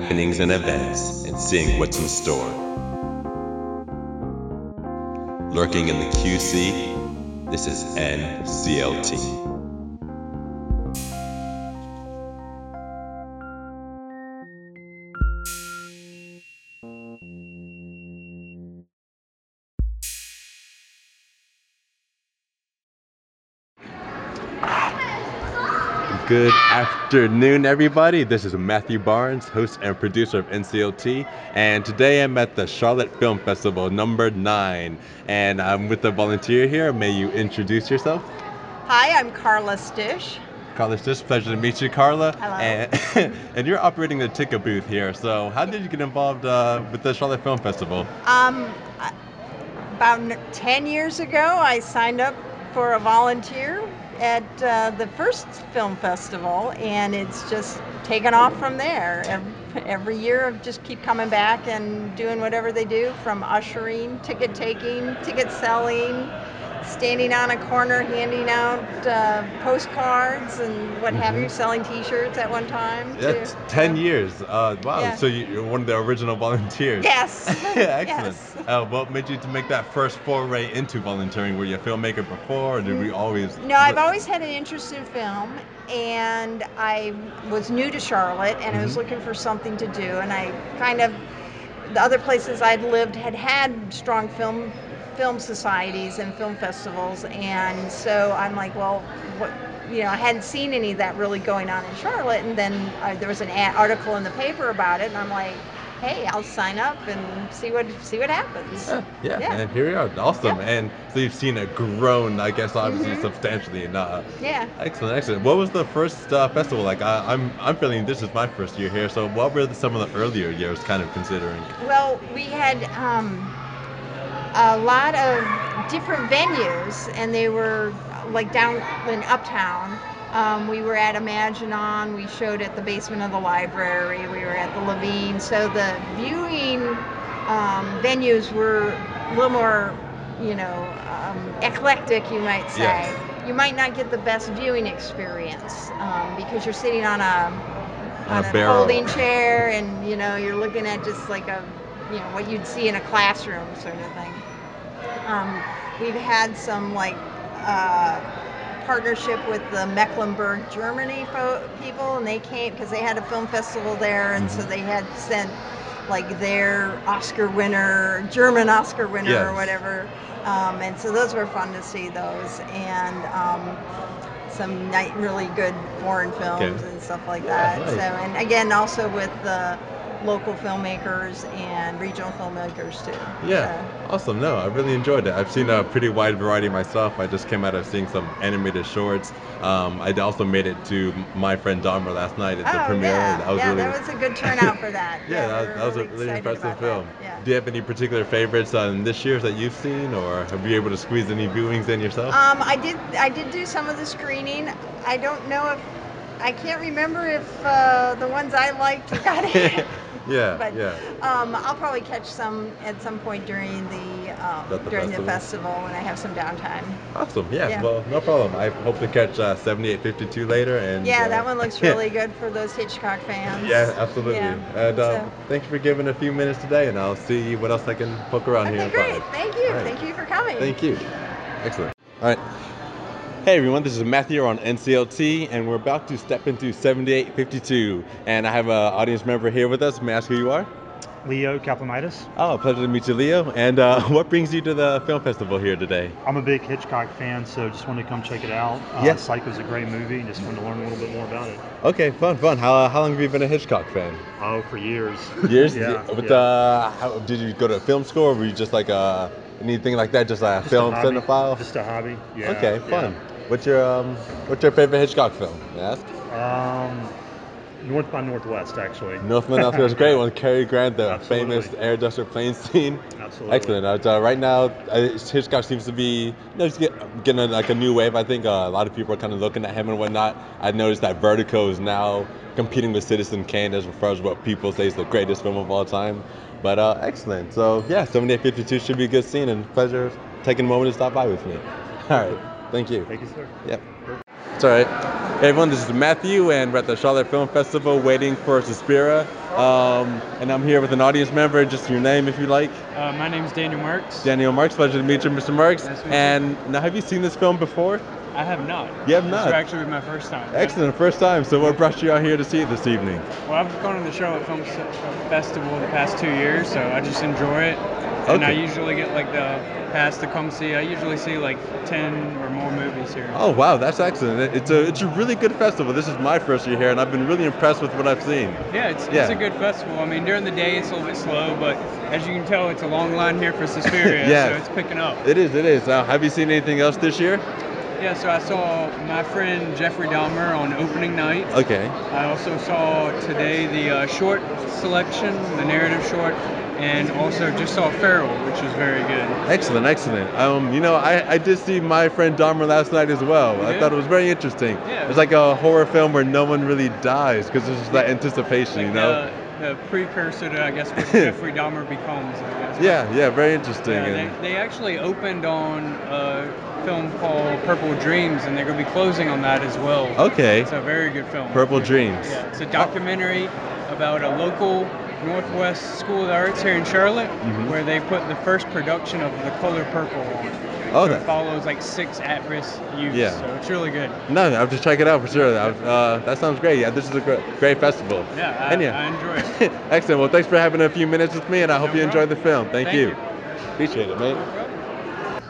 happenings and events, and seeing what's in store. Lurking in the QC, this is NCLT. Good afternoon, everybody. This is Matthew Barnes, host and producer of NCLT, and today I'm at the Charlotte Film Festival number nine, and I'm with a volunteer here. May you introduce yourself? Hi, I'm Carla Stish. Carla Stish, pleasure to meet you, Carla. Hello. And, and you're operating the ticket booth here. So, how did you get involved uh, with the Charlotte Film Festival? Um, about 10 years ago, I signed up for a volunteer at uh, the first film festival, and it's just taken off from there. Every, every year, just keep coming back and doing whatever they do from ushering, ticket taking, ticket selling, standing on a corner handing out uh, postcards and what have you, selling t shirts at one time. That's 10 So- years. Uh, wow. Yeah. So, you- you're one of the original volunteers. Yes. Excellent. Yes. Uh, what made you to make that first foray into volunteering? Were you a filmmaker before, or did we always? No, I've always had an interest in film, and I was new to Charlotte, and I was Mhm. looking for something to do, and I kind of the other places I'd lived had had strong film film societies and film festivals, and so I'm like, well, what? You know, I hadn't seen any of that really going on in Charlotte, and then uh, there was an ad- article in the paper about it, and I'm like, hey, I'll sign up and see what see what happens. Yeah, yeah, Yeah. and here we are. Awesome. Yeah. And so you've seen it grown, I guess, obviously Mhm. substantially. And uh, Yeah. excellent, excellent. What was the first uh, festival like? I, I'm I'm feeling this is my first year here. So what were the, some of the earlier years, kind of considering? Well, we had um, a lot of different venues, and they were like down in Uptown. Um, we were at Imaginon. We showed at the basement of the library. We were at the Levine. So the viewing um, venues were a little more, you know, um, eclectic, you might say. Yes. You might not get the best viewing experience um, because you're sitting on a on a a folding chair and you know you're looking at just like a you know what you'd see in a classroom sort of thing um, we've had some like uh, partnership with the mecklenburg germany fo- people and they came because they had a film festival there and so Mhm. they had sent like their oscar winner german oscar winner Yes. or whatever um, and so those were fun to see those and um, some night really good foreign films Okay. and stuff like Yeah, that. nice. So and again also with the local filmmakers and regional filmmakers too. Yeah, awesome. No, I really enjoyed it. I've seen a pretty wide variety myself. I just came out of seeing some animated shorts. Um, I also made it to my friend Dahmer last night at So. the Oh premiere. yeah, That was yeah, really that was a good turnout for that. Yeah, we that, was a really impressive film. Yeah. Do you have any particular favorites on this year's that you've seen, or have you able to squeeze any viewings in yourself? Um, I did. I did do some of the screening. I don't know if I can't remember if uh, the ones I liked got it. Yeah, but yeah. um, I'll probably catch some at some point during the, um, the during festival? the festival when I have some downtime. Awesome. Yeah, Yeah. Well, no problem. I hope to catch uh, 7852 later. And Yeah, uh, that one looks really good for those Hitchcock fans. Yeah, absolutely. Yeah, And uh, so- thank you for giving a few minutes today, and I'll see what else I can poke around here Okay, great. Thank you. Right. Thank you for coming. Thank you. Excellent. All right. Hey everyone, this is Matthew on NCLT, and we're about to step into 7852. And I have an audience member here with us. May I ask who you are? Leo Kaplanitis. Oh, pleasure to meet you, Leo. And uh, what brings you to the film festival here today? I'm a big Hitchcock fan, so just wanted to come check it out. Uh, Yes. Psycho's a great movie, and just wanted to learn a little bit more about it. Okay, fun, fun. How, uh, how long have you been a Hitchcock fan? Oh, for years. Years? yeah. But yeah. uh, how, did you go to a film school, or were you just like uh, anything like that, just a Just a film hobby. cinephile? Just a hobby. Yeah. okay, yeah. What's your um, what's your favorite Hitchcock film? Ask? Um, North by Northwest, actually. Northman Northman is a great one. Cary Grant, the Absolutely. famous air duster plane scene. Absolutely. Excellent. Uh, right now, uh, Hitchcock seems to be you know, just get, getting a, like a new wave. I think uh, a lot of people are kind of looking at him and whatnot. I noticed that Vertigo is now competing with Citizen Kane as far as what people say is the greatest film of all time. But uh, excellent. So yeah, 7852 should be a good scene and pleasure taking a moment to stop by with me. All right. Thank you. Thank you, sir. Yep. It's all right. Hey everyone, this is Matthew, and we're at the Charlotte Film Festival waiting for Suspiria. Um, and I'm here with an audience member. Just your name, if you like. Uh, my name's Daniel Marks. Daniel Marks. Pleasure to meet you, Mr. Marks. Nice meet you. and now, have you seen this film before? I have not. You have This not? will actually be my first time. Excellent, first time. So, what brought you out here to see it this evening? Well, I've gone to the Charlotte Film Festival the past two years, so I just enjoy it. And I usually get like the pass to come see. I usually see like 10 or more movies here. Oh wow, that's excellent. It's a it's a really good festival. This is my first year here, and I've been really impressed with what I've seen. Yeah, it's, Yeah. it's a good festival. I mean, during the day it's a little bit slow, but as you can tell, it's a long line here for Suspiria, Yeah. so it's picking up. It is, it is. Now, have you seen anything else this year? Yeah, so I saw my friend Jeffrey Dahmer on opening night. Okay. I also saw today the uh, short selection, the narrative short, and also just saw Feral, which was very good. Excellent, excellent. Um, you know, I, I did see my friend Dahmer last night as well. I did? thought it was very interesting. Yeah. It's like a horror film where no one really dies because there's just that anticipation, Like you know? the, the precursor to, I guess, what Jeffrey Dahmer becomes, I guess. Yeah, yeah, very interesting. Yeah, and- they, they actually opened on a film called Purple Dreams, and they're going to be closing on that as well. okay. It's a very good film. Purple Dreams. Yeah, it's a documentary about a local Northwest School of the Arts here in Charlotte, Mhm. where they put the first production of The Color Purple on. Oh, so that- it follows like six at-risk youths. Yeah. So it's really good. No, I'll just check it out for sure. Uh, that sounds great. Yeah, this is a great, great festival. Yeah, I, And yeah. I enjoy it. Excellent. Well, thanks for having a few minutes with me, and I hope No you enjoyed the film. Thank, Thank you. you. Appreciate it, mate.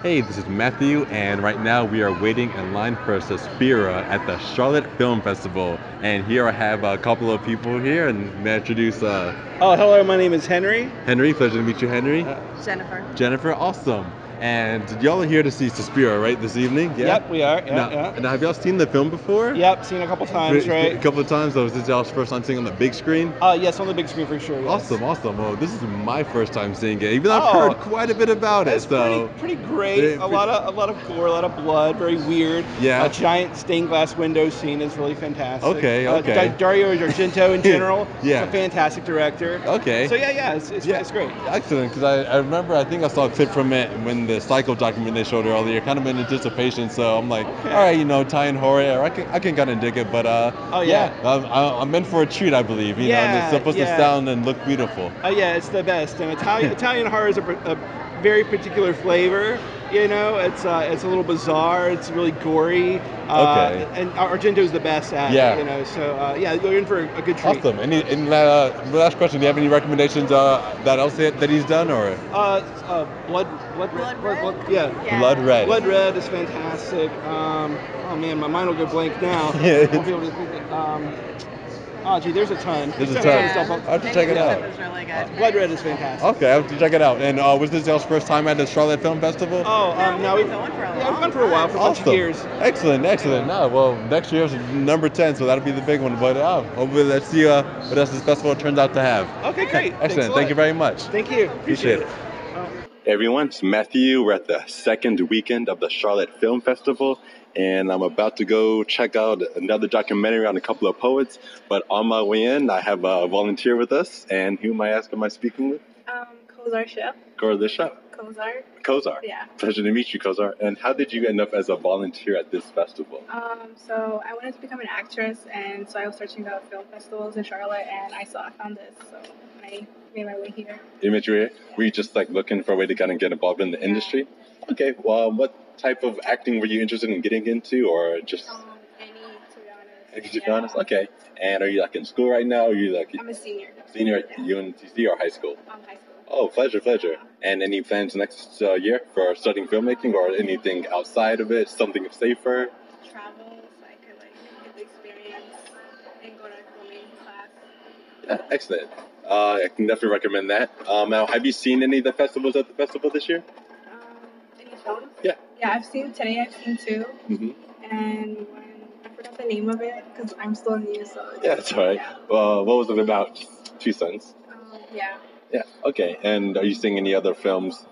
Hey, this is Matthew, and right now we are waiting in line for Suspiria at the Charlotte Film Festival. And here I have a couple of people here, and may I introduce uh, Oh, hello. My name is Henry. Henry. Pleasure to meet you, Henry. Jennifer. Jennifer, awesome. And y'all are here to see Suspiria, right, this evening? Yeah. Yep, we are. Yeah, now, yeah. now, have y'all seen the film before? Yep, seen a couple times, right? A couple of times. So, is this y'all's first time seeing on the big screen? Uh, yes, on the big screen for sure. Yes. Awesome, awesome. Well, this is my first time seeing it. Even though I've Oh. heard quite a bit about it, so pretty, pretty great. Yeah, A lot of a lot of gore, a lot of blood. Very weird. Yeah. A giant stained glass window scene is really fantastic. Okay, Uh, okay. Da- Dario Argento in general. Yeah. A fantastic director. okay. So yeah, yeah, it's, it's, Yeah. it's great. Excellent, because I, I remember I think I saw a clip from it when the Psycho document they showed earlier, kind of in anticipation. So I'm like, Okay. all right, you know, Italian horror, I can I can kind of dig it, but uh, Oh, yeah. I'm, I- I'm in for a treat, I believe. You know, and it's Yeah, supposed yeah. to sound and look beautiful. Oh yeah, it's the best. And Italian Italian horror is a, a very particular flavor. You know, it's uh, it's a little bizarre. It's really gory. Uh, Okay. And Argento's the best at Yeah. it. You know, so uh, yeah, you're in for a good treat. Awesome. Any, and uh, last question, do you have any recommendations uh, that else that that he's done or Uh, uh, blood, blood, Blood red, Red? yeah. Yeah. Blood Red? Blood red is fantastic. Um, oh man, my mind will go blank now. Yeah. I won't be able to think it. Um, oh gee, there's a ton. There's a There's ton. of stuff. I'll have to check it out. It was really good. Blood red is fantastic. Okay, I'll have to check it out. And uh, was this y'all's first time at the Charlotte Film Festival? Oh, um, No, we've been going for a yeah, we've long gone for a while, for a bunch Awesome. of years. Excellent, excellent. No, well, next year's number 10, so that'll be the big one. But uh, hopefully, let's see uh, what else this festival turns out to have. Okay, great. Excellent. Thank you very much. Thank you. Appreciate it. Hey everyone, it's Matthew. We're at the second weekend of the Charlotte Film Festival, and I'm about to go check out another documentary on a couple of poets. But on my way in, I have a volunteer with us, and who am I asking? Am I speaking with? Um, Kozar to the show. Kozar. Kozar. Yeah. Pleasure to meet you, Kozar. And how did you end up as a volunteer at this festival? Um, so I wanted to become an actress, and so I was searching out film festivals in Charlotte, and I saw I found this, so I made my way here. You met you here? Were you just like looking for a way to kind of get involved in the industry? Okay. Well, what type of acting were you interested in getting into, or just? Um, any, to be honest. To be Yeah. honest, okay. And are you like in school right now? Or are you like I'm a senior. senior at Yeah. UNCC or high school? Um, high school. Oh, pleasure, pleasure. And any plans next uh, year for studying filmmaking or anything outside of it? Something safer? Travel, so I could like get the experience and go to filming class. Yeah, excellent. Uh, I can definitely recommend that. Um, now, have you seen any of the festivals at the festival this year? Yeah. I've seen today. I've seen two, Mm-hmm. and one I forgot the name of it because I'm still new. So Yeah, that's all right. Yeah. Uh, what was it about? Two Sons. Um, yeah. Yeah. Okay. And are you seeing any other films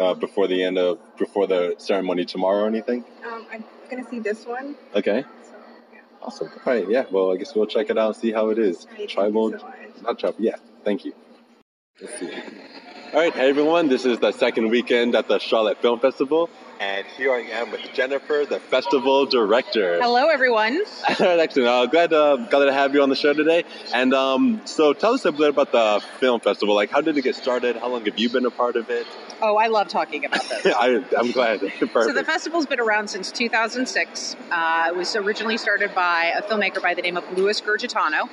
uh, before the end of before the ceremony tomorrow or anything? Um, I'm gonna see this one. Okay. So yeah. Awesome. All right. Yeah. Well, I guess we'll check it out and see how it is. Right, Tribal. so. Not tribal. Yeah. Thank you. Let's see. All right. Hey everyone. This is the second weekend at the Charlotte Film Festival, and here I am with Jennifer, the festival director. Hello, everyone. Excellent. Uh, glad, uh, glad to have you on the show today. And um, so, tell us a bit about the film festival. Like, how did it get started? How long have you been a part of it? Oh, I love talking about this. I, I'm glad. Perfect. So the festival's been around since 2006. Uh, it was originally started by a filmmaker by the name of Louis Gurgitano.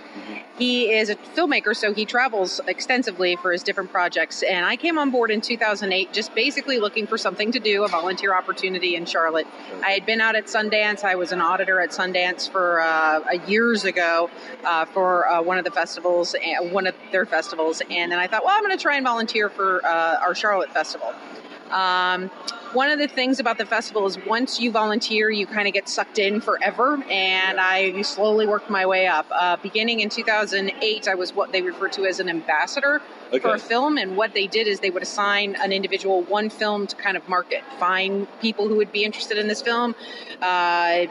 He is a filmmaker, so he travels extensively for his different projects. And I came on board in 2008, just basically looking for something to do, a volunteer opportunity in Charlotte. I had been out at Sundance. I was an auditor at Sundance for uh, a years ago uh, for uh, one of the festivals, uh, one of their festivals. And then I thought, well, I'm going to try and volunteer for uh, our Charlotte festival. Um, one of the things about the festival is once you volunteer, you kind of get sucked in forever. And I slowly worked my way up. Uh, beginning in 2008, I was what they refer to as an ambassador for a film. And what they did is they would assign an individual one film to kind of market, find people who would be interested in this film. Uh,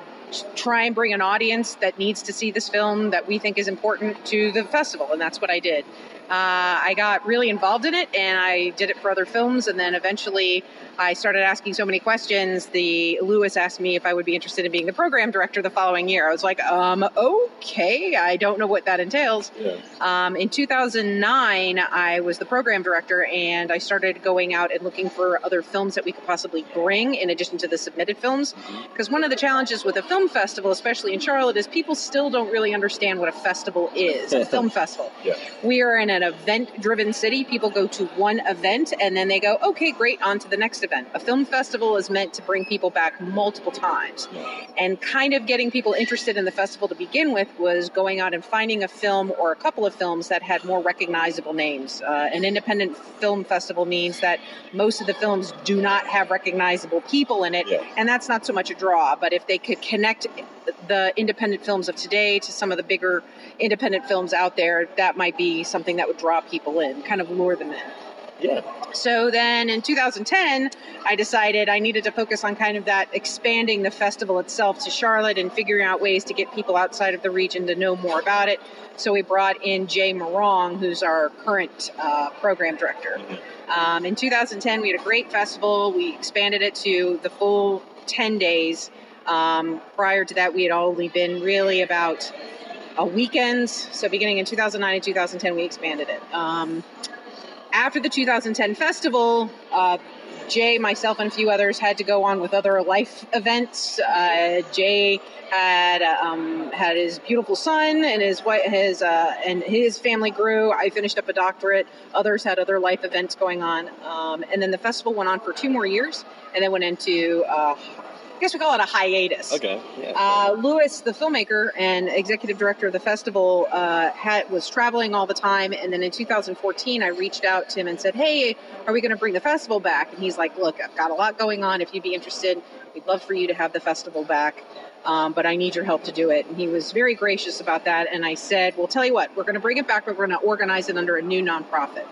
try and bring an audience that needs to see this film that we think is important to the festival, and that's what I did. Uh, I got really involved in it, and I did it for other films, and then eventually I started asking so many questions. The Lewis asked me if I would be interested in being the program director the following year. I was like, um, okay, I don't know what that entails. Yeah. Um, in 2009, I was the program director, and I started going out and looking for other films that we could possibly bring in addition to the submitted films. Because one of the challenges with a film festival, especially in Charlotte, is people still don't really understand what a festival is a film festival. Yeah. We are in an event driven city. People go to one event and then they go, okay, great, on to the next event. A film festival is meant to bring people back multiple times. And kind of getting people interested in the festival to begin with was going out and finding a film or a couple of films that had more recognizable names. Uh, an independent film festival means that most of the films do not have recognizable people in it, Yeah. and that's not so much a draw. But if they could connect the independent films of today to some of the bigger independent films out there, that might be something that would draw people in, kind of lure them in. Yeah. So then in 2010, I decided I needed to focus on kind of that expanding the festival itself to Charlotte and figuring out ways to get people outside of the region to know more about it. So we brought in Jay Morong, who's our current uh, program director. Um, in 2010, we had a great festival. We expanded it to the full 10 days. Um, prior to that, we had only been really about a weekend. So beginning in 2009 and 2010, we expanded it. Um, after the 2010 festival, uh, Jay, myself, and a few others had to go on with other life events. Uh, Jay had um, had his beautiful son, and his wife, his uh, and his family grew. I finished up a doctorate. Others had other life events going on, um, and then the festival went on for two more years, and then went into. Uh, I guess we call it a hiatus. Okay. Yeah. Uh, Lewis, the filmmaker and executive director of the festival, uh, had, was traveling all the time. And then in 2014, I reached out to him and said, Hey, are we going to bring the festival back? And he's like, Look, I've got a lot going on. If you'd be interested, we'd love for you to have the festival back. Um, but I need your help to do it. And he was very gracious about that. And I said, Well, tell you what, we're going to bring it back, but we're going to organize it under a new nonprofit.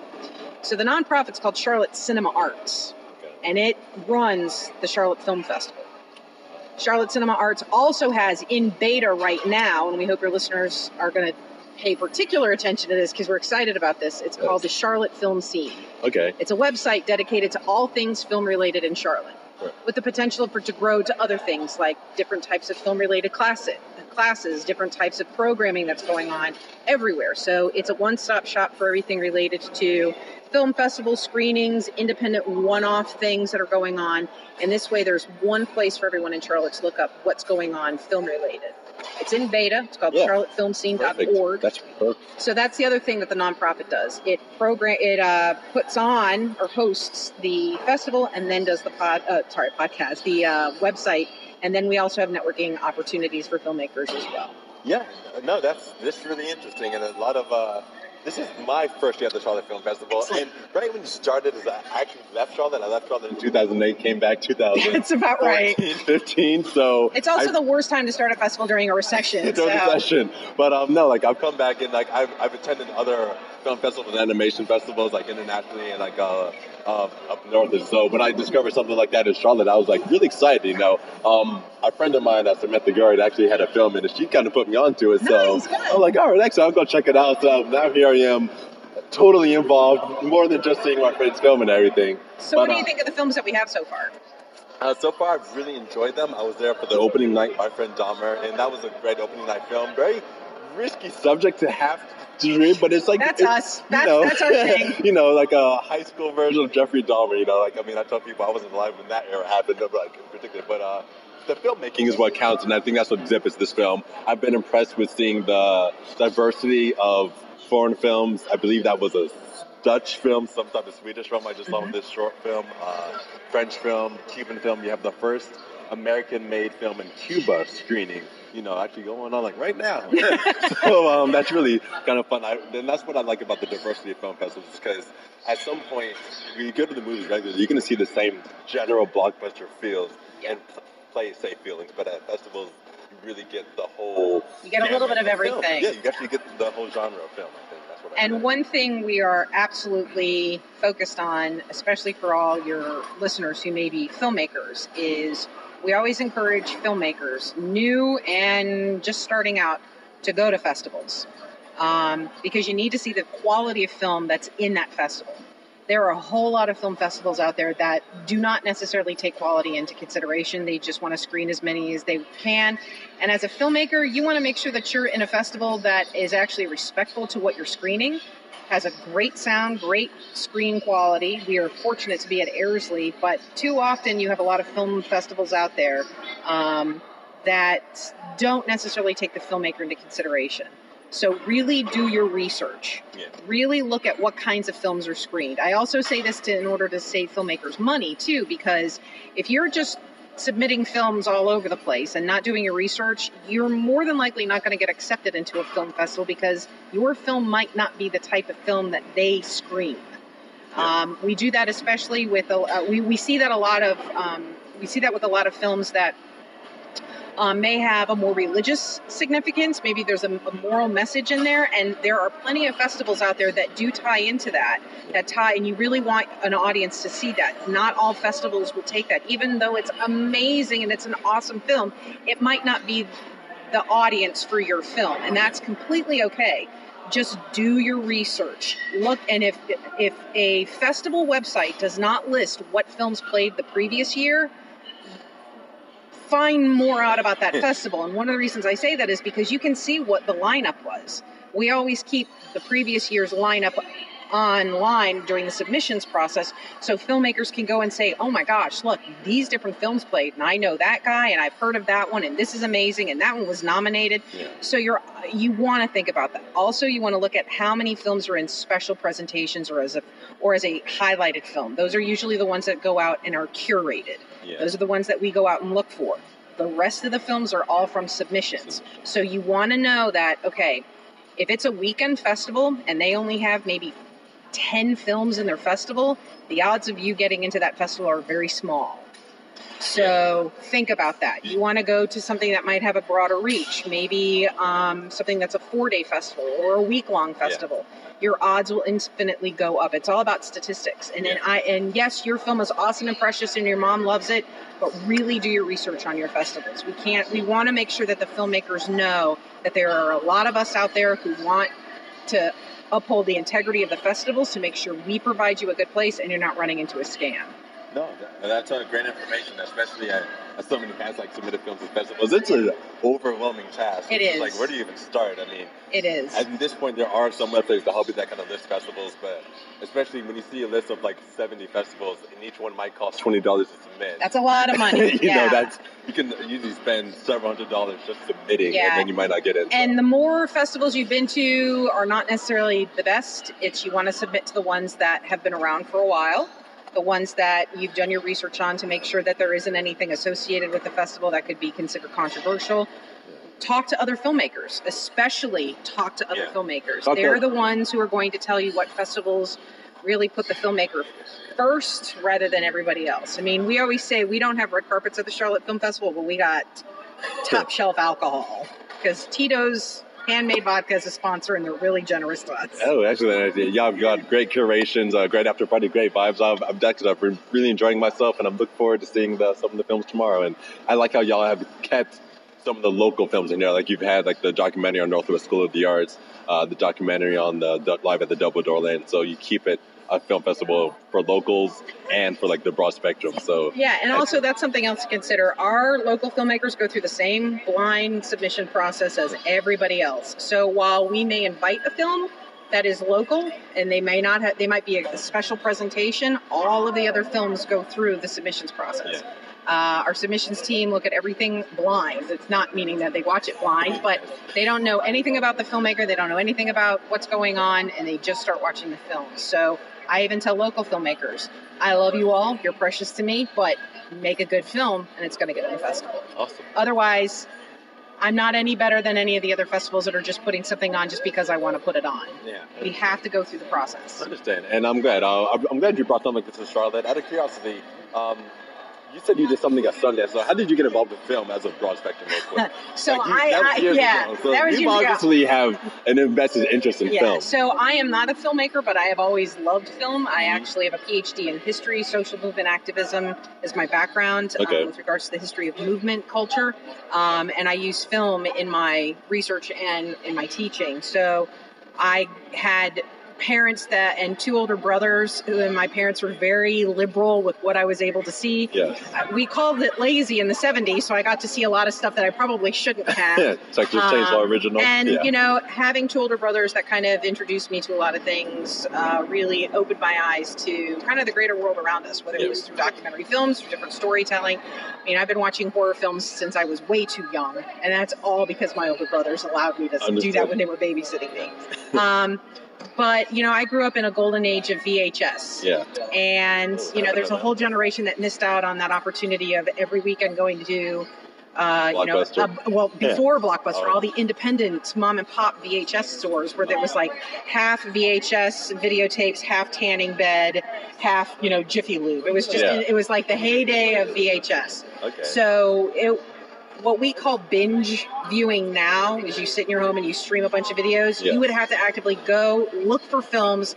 So the nonprofit's called Charlotte Cinema Arts, and it runs the Charlotte Film Festival. Charlotte Cinema Arts also has in beta right now, and we hope your listeners are going to pay particular attention to this because we're excited about this. It's called the Charlotte Film Scene. Okay. It's a website dedicated to all things film related in Charlotte, Right. with the potential for to grow to other things like different types of film related classes, classes, different types of programming that's going on everywhere. So it's a one stop shop for everything related to film festival screenings, independent one off things that are going on. And this way, there's one place for everyone in Charlotte to look up what's going on film related. It's in beta. It's called Yeah. charlottefilmscene.org. That's perfect. So that's the other thing that the nonprofit does. It program it uh, puts on or hosts the festival and then does the pod uh, sorry podcast the uh, website and then we also have networking opportunities for filmmakers as well. Yeah, no, that's this is really interesting, and a lot of. Uh, this is my first year at the Charlotte Film Festival, and right when you started, is I actually left Charlotte. I left Charlotte in 2008, came back 2014, That's about right. 15. So It's also I, the worst time to start a festival during a recession. It's a recession. But um, no, like I've come back and like I've, I've attended other film festivals and animation festivals like internationally and like uh, up north and so. when I discovered something like that in Charlotte. I was like really excited. You know, um, a friend of mine, uh, Samantha Gurd, actually had a film in it. She kind of put me onto it. So Nice. I'm like, all right, excellent. I'll go check it out. So now here I am. Totally involved, more than just seeing my friends film and everything. So what do you uh, think of the films that we have so far? Uh, so far, I've really enjoyed them. I was there for the opening night, my friend Dahmer, and that was a great opening night film. Very risky subject to have to read, but it's like That's it's, us. you know, that's our thing. you know, like a high school version of Jeffrey Dahmer. You know, like I mean, I tell people I wasn't alive when that era happened, but like in particular, but uh, the filmmaking is what counts, and I think that's what exhibits this film. I've been impressed with seeing the diversity of foreign films. I believe that was a Dutch film, some type of Swedish film. I just saw this short film, uh, French film, Cuban film. You have the first American-made film in Cuba screening. You know, actually going on like right now. so um, that's really kind of fun. I, and that's what I like about the diversity of film festivals, because at some point, when you go to the movies regularly, you're going to see the same general blockbuster feels and p- play safe feelings. But at festivals, you really get the whole. You get a little bit of gamut film. everything. Yeah, you actually get the whole genre of film. I think that's what I And one thing we are absolutely focused on, especially for all your listeners who may be filmmakers, is we always encourage filmmakers, new and just starting out, to go to festivals um, because you need to see the quality of film that's in that festival. There are a whole lot of film festivals out there that do not necessarily take quality into consideration. They just want to screen as many as they can. And as a filmmaker, you want to make sure that you're in a festival that is actually respectful to what you're screening, has a great sound, great screen quality. We are fortunate to be at Ayrsley, but too often you have a lot of film festivals out there um, that don't necessarily take the filmmaker into consideration. So really do your research. Yeah. Really look at what kinds of films are screened. I also say this to in order to save filmmakers money too, because if you're just submitting films all over the place and not doing your research, you're more than likely not going to get accepted into a film festival because your film might not be the type of film that they screen. Um, we do that especially with a, uh, we we see that a lot of um, we see that with a lot of films that um, may have a more religious significance. Maybe there's a, a moral message in there, and there are plenty of festivals out there that do tie into that. That tie, and you really want an audience to see that. Not all festivals will take that, even though it's amazing and it's an awesome film. It might not be the audience for your film, and that's completely okay. Just do your research. Look, and if if a festival website does not list what films played the previous year, find more out about that festival. And one of the reasons I say that is because you can see what the lineup was. We always keep the previous year's lineup online during the submissions process so filmmakers can go and say, oh my gosh, look, these different films played, and I know that guy, and I've heard of that one, and this is amazing, and that one was nominated. Yeah. So you're you want to think about that. Also, you want to look at how many films are in special presentations or as a or as a highlighted film. Those are usually the ones that go out and are curated. Yeah. Those are the ones that we go out and look for. The rest of the films are all from submissions. So you want to know that, okay, if it's a weekend festival and they only have maybe 10 films in their festival, the odds of you getting into that festival are very small. So think about that. You want to go to something that might have a broader reach, maybe um, something that's a four day festival or a week long festival. Your odds will infinitely go up. It's all about statistics. And, and I and yes, your film is awesome and precious, and your mom loves it. But really, do your research on your festivals. We can't. We want to make sure that the filmmakers know that there are a lot of us out there who want to uphold the integrity of the festivals to make sure we provide you a good place and you're not running into a scam. No, that, that's uh, great information, especially at, at so many has like submitted films and festivals. It's an overwhelming task. It's. Like, where do you even start? I mean, It is. at this point, there are some websites that help you that kind of list festivals, but especially when you see a list of like 70 festivals, and each one might cost $20 to submit. That's a lot of money. you yeah. know, that's you can usually spend several hundred dollars just submitting, Yeah. and then you might not get in. so. And the more festivals you've been to are not necessarily the best. It's you want to submit to the ones that have been around for a while, the ones that you've done your research on to make sure that there isn't anything associated with the festival that could be considered controversial. Talk to other filmmakers, especially talk to other Yeah. filmmakers. To- They're the ones who are going to tell you what festivals really put the filmmaker first rather than everybody else. I mean, we always say we don't have red carpets at the Charlotte Film Festival, but we got top shelf alcohol because Tito's handmade vodka is a sponsor and they're really generous to us. Oh, excellent idea. Y'all got great curations, uh, great after party, great vibes. I've, I've, been really enjoying myself, and I'm looking forward to seeing the, some of the films tomorrow. And I like how y'all have kept some of the local films in there. Like you've had like the documentary on Northwest School of the Arts, uh, the documentary on the, the Live at the Double Door Inn. So you keep it a film festival for locals and for like the broad spectrum. So Yeah, and also that's something else to consider. Our local filmmakers go through the same blind submission process as everybody else. So while we may invite a film that is local and they may not have they might be a, special presentation, all of the other films go through the submissions process. Yeah. Uh, our submissions team look at everything blind. It's not meaning that they watch it blind, but they don't know anything about the filmmaker. They don't know anything about what's going on, and they just start watching the film. So I even tell local filmmakers, I love you all. You're precious to me, but make a good film, and it's going to get in the festival. awesome. Otherwise, I'm not any better than any of the other festivals that are just putting something on just because I want to put it on. Yeah. We have to go through the process. I understand, and I'm glad. Uh, I'm- glad you brought something like this to Charlotte. Out of curiosity, um, you said you did something at Sundance. So how did you get involved with film as a broad spectrum? Real quick? So Like, you- I, that I yeah, ago. So that was you years ago. obviously have an invested interest in Yeah, film. so I am not a filmmaker, but I have always loved film. I Mm-hmm. actually have a PhD in history, social movement activism is my background Okay. um, with regards to the history of movement culture, um, and I use film in my research and in my teaching. So I had parents that and two older brothers who and my parents were very liberal with what I was able to see. Yes. Uh, We called it lazy in the 70s, so I got to see a lot of stuff that I probably shouldn't have. Yeah, Texas Chainsaw Um, original. And yeah. you know, having two older brothers that kind of introduced me to a lot of things uh, really opened my eyes to kind of the greater world around us, whether Yeah. it was through documentary films, through different storytelling. I mean, I've been watching horror films since I was way too young, and that's all because my older brothers allowed me to do that when they were babysitting me. Um, but you know, I grew up in a golden age of VHS yeah. and you know there's a whole generation that missed out on that opportunity of every weekend going to do uh, you know, uh, well, before Blockbuster, Oh. all the independent mom and pop VHS stores where there was like half VHS videotapes, half tanning bed, half you know Jiffy Lube. It was just, Yeah. it was like the heyday of VHS. Okay. So it, what we call binge viewing now is you sit in your home and you stream a bunch of videos. Yeah. You would have to actively go look for films,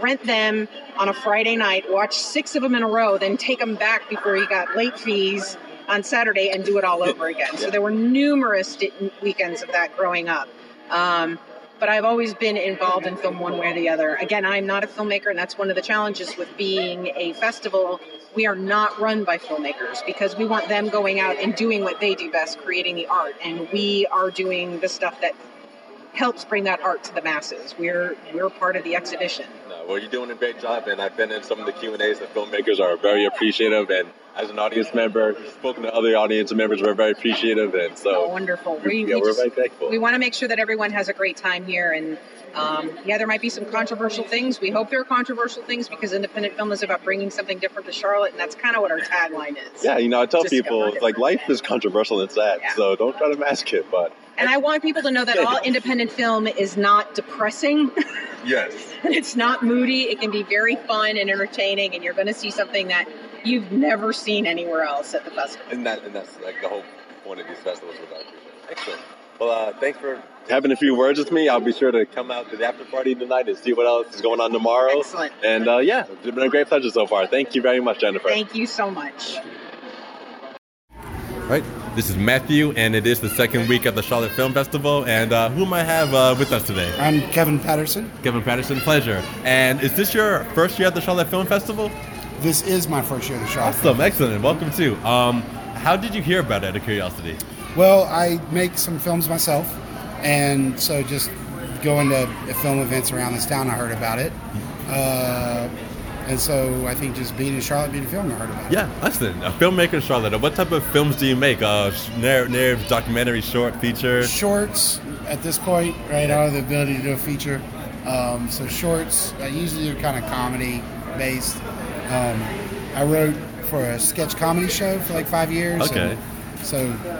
rent them on a Friday night, watch six of them in a row, then take them back before you got late fees on Saturday and do it all over again. So there were numerous weekends of that growing up. Um, but I've always been involved in film one way or the other. Again, I'm not a filmmaker, and that's one of the challenges with being a festival. We are not run by filmmakers because we want them going out and doing what they do best, creating the art, and we are doing the stuff that helps bring that art to the masses. We're we're part of the exhibition. No, well, you're doing a great job, and I've been in some of the Q and A's. The filmmakers are very appreciative, and as an audience member, spoken to other audience members, we're very appreciative, and Oh, so wonderful! we, yeah, we we're just very thankful. we want to make sure that everyone has a great time here and um, yeah there might be some controversial things we hope there are controversial things because independent film is about bringing something different to charlotte and that's kind of what our tagline is yeah, you know, I tell Discover people it's like life is controversial and sad, Yeah. so don't try to mask it. But and i want people to know that all independent film is not depressing yes, and it's not moody it can be very fun and entertaining and you're going to see something that you've never seen anywhere else at the festival and that and that's like the whole point of these festivals. Which I appreciate. Excellent. Well, uh, thanks for having a few words with me. I'll be sure to come out to the after party tonight and see what else is going on tomorrow. excellent And uh, yeah, it's been a great pleasure so far. Thank you very much, Jennifer. thank you so much Right. This is Matthew, and it is the second week at the Charlotte Film Festival. And uh, whom I have uh, with us today? I'm Kevin Patterson. Kevin Patterson, pleasure. And is this your first year at the Charlotte Film Festival? This is my first year at the shop. Awesome, excellent. Welcome too. Um, how did you hear about it? Out of curiosity. Well, I make some films myself, and so just going to film events around this town, I heard about it. Uh, and so I think just being in Charlotte, being a film, I heard about it. Yeah, excellent. A filmmaker in Charlotte. What type of films do you make? Uh, narrative, documentary, short, feature. Shorts at this point, right? I have the ability to do a feature. Um, so shorts, I usually do kind of comedy based. Um, I wrote for a sketch comedy show for like five years. Okay. So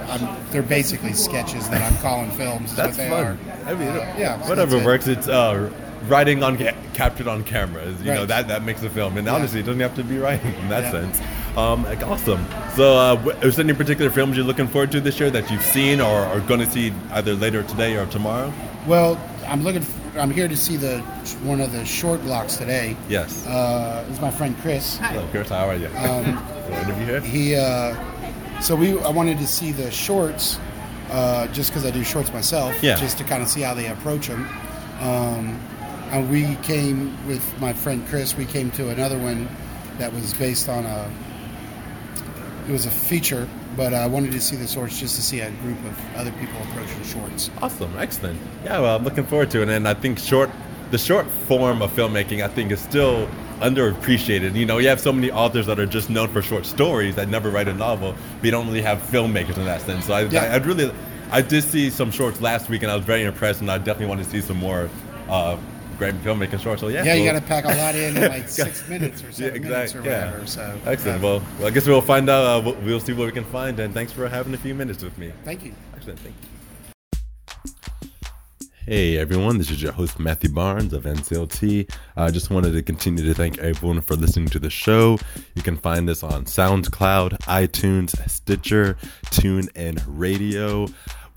I'm, they're basically sketches that I'm calling films. That's fun. Are. I mean, Uh, yeah, whatever that's it. works. It's uh, writing on ca- captured on camera. You know that that makes a film, and Yeah. honestly, it doesn't have to be writing in that Yeah. sense. Um, like, awesome. So, uh, is there any particular films you're looking forward to this year that you've seen or are going to see either later today or tomorrow? Well, I'm looking. For, I'm here to see the one of the short blocks today. Yes. Uh, this is my friend Chris. Hello, Chris. How are you? Um, Good interview here. he. Uh, so we. I wanted to see the shorts, uh, just because I do shorts myself. Yeah. Just to kind of see how they approach them. Um, Uh, we came with my friend Chris. We came to another one that was based on a. It was a feature, but I wanted to see the shorts just to see a group of other people approaching shorts. Awesome, excellent. Yeah, well, I'm looking forward to it, and I think short, the short form of filmmaking, I think is still underappreciated. You know, you have so many authors that are just known for short stories that never write a novel. We don't really have filmmakers in that sense. So I, Yeah. I, I'd really, I did see some shorts last week, and I was very impressed, and I definitely want to see some more uh, great filmmaking shorts. So yeah, Yeah, you got to pack a lot in in like six minutes or seven Yeah, minutes or exact- yeah. whatever. So Excellent. uh, Well, well, I guess we'll find out. Uh, we'll- we'll see what we can find. And thanks for having a few minutes with me. thank you. Excellent. Thank you. Hey everyone, this is your host Matthew Barnes of NCLT. I just wanted to continue to thank everyone for listening to the show. You can find us on SoundCloud, iTunes, Stitcher, TuneIn Radio.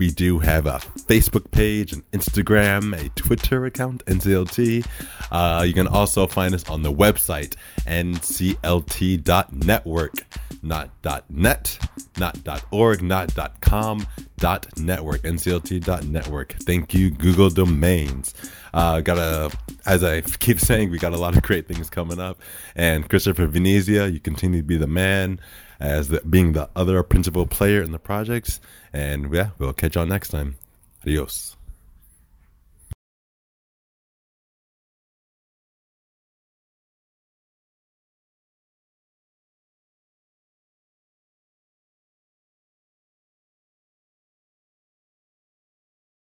We do have a Facebook page, an Instagram, a Twitter account, NCLT. Uh, you can also find us on the website, nclt.network, not .net, not .org, not .com, .network, nclt.network. Thank you, Google Domains. Uh, got a, as I keep saying, we got a lot of great things coming up. And Christopher Venezia, you continue to be the man as the, being the other principal player in the projects. And yeah, we'll catch y'all next time. Adios.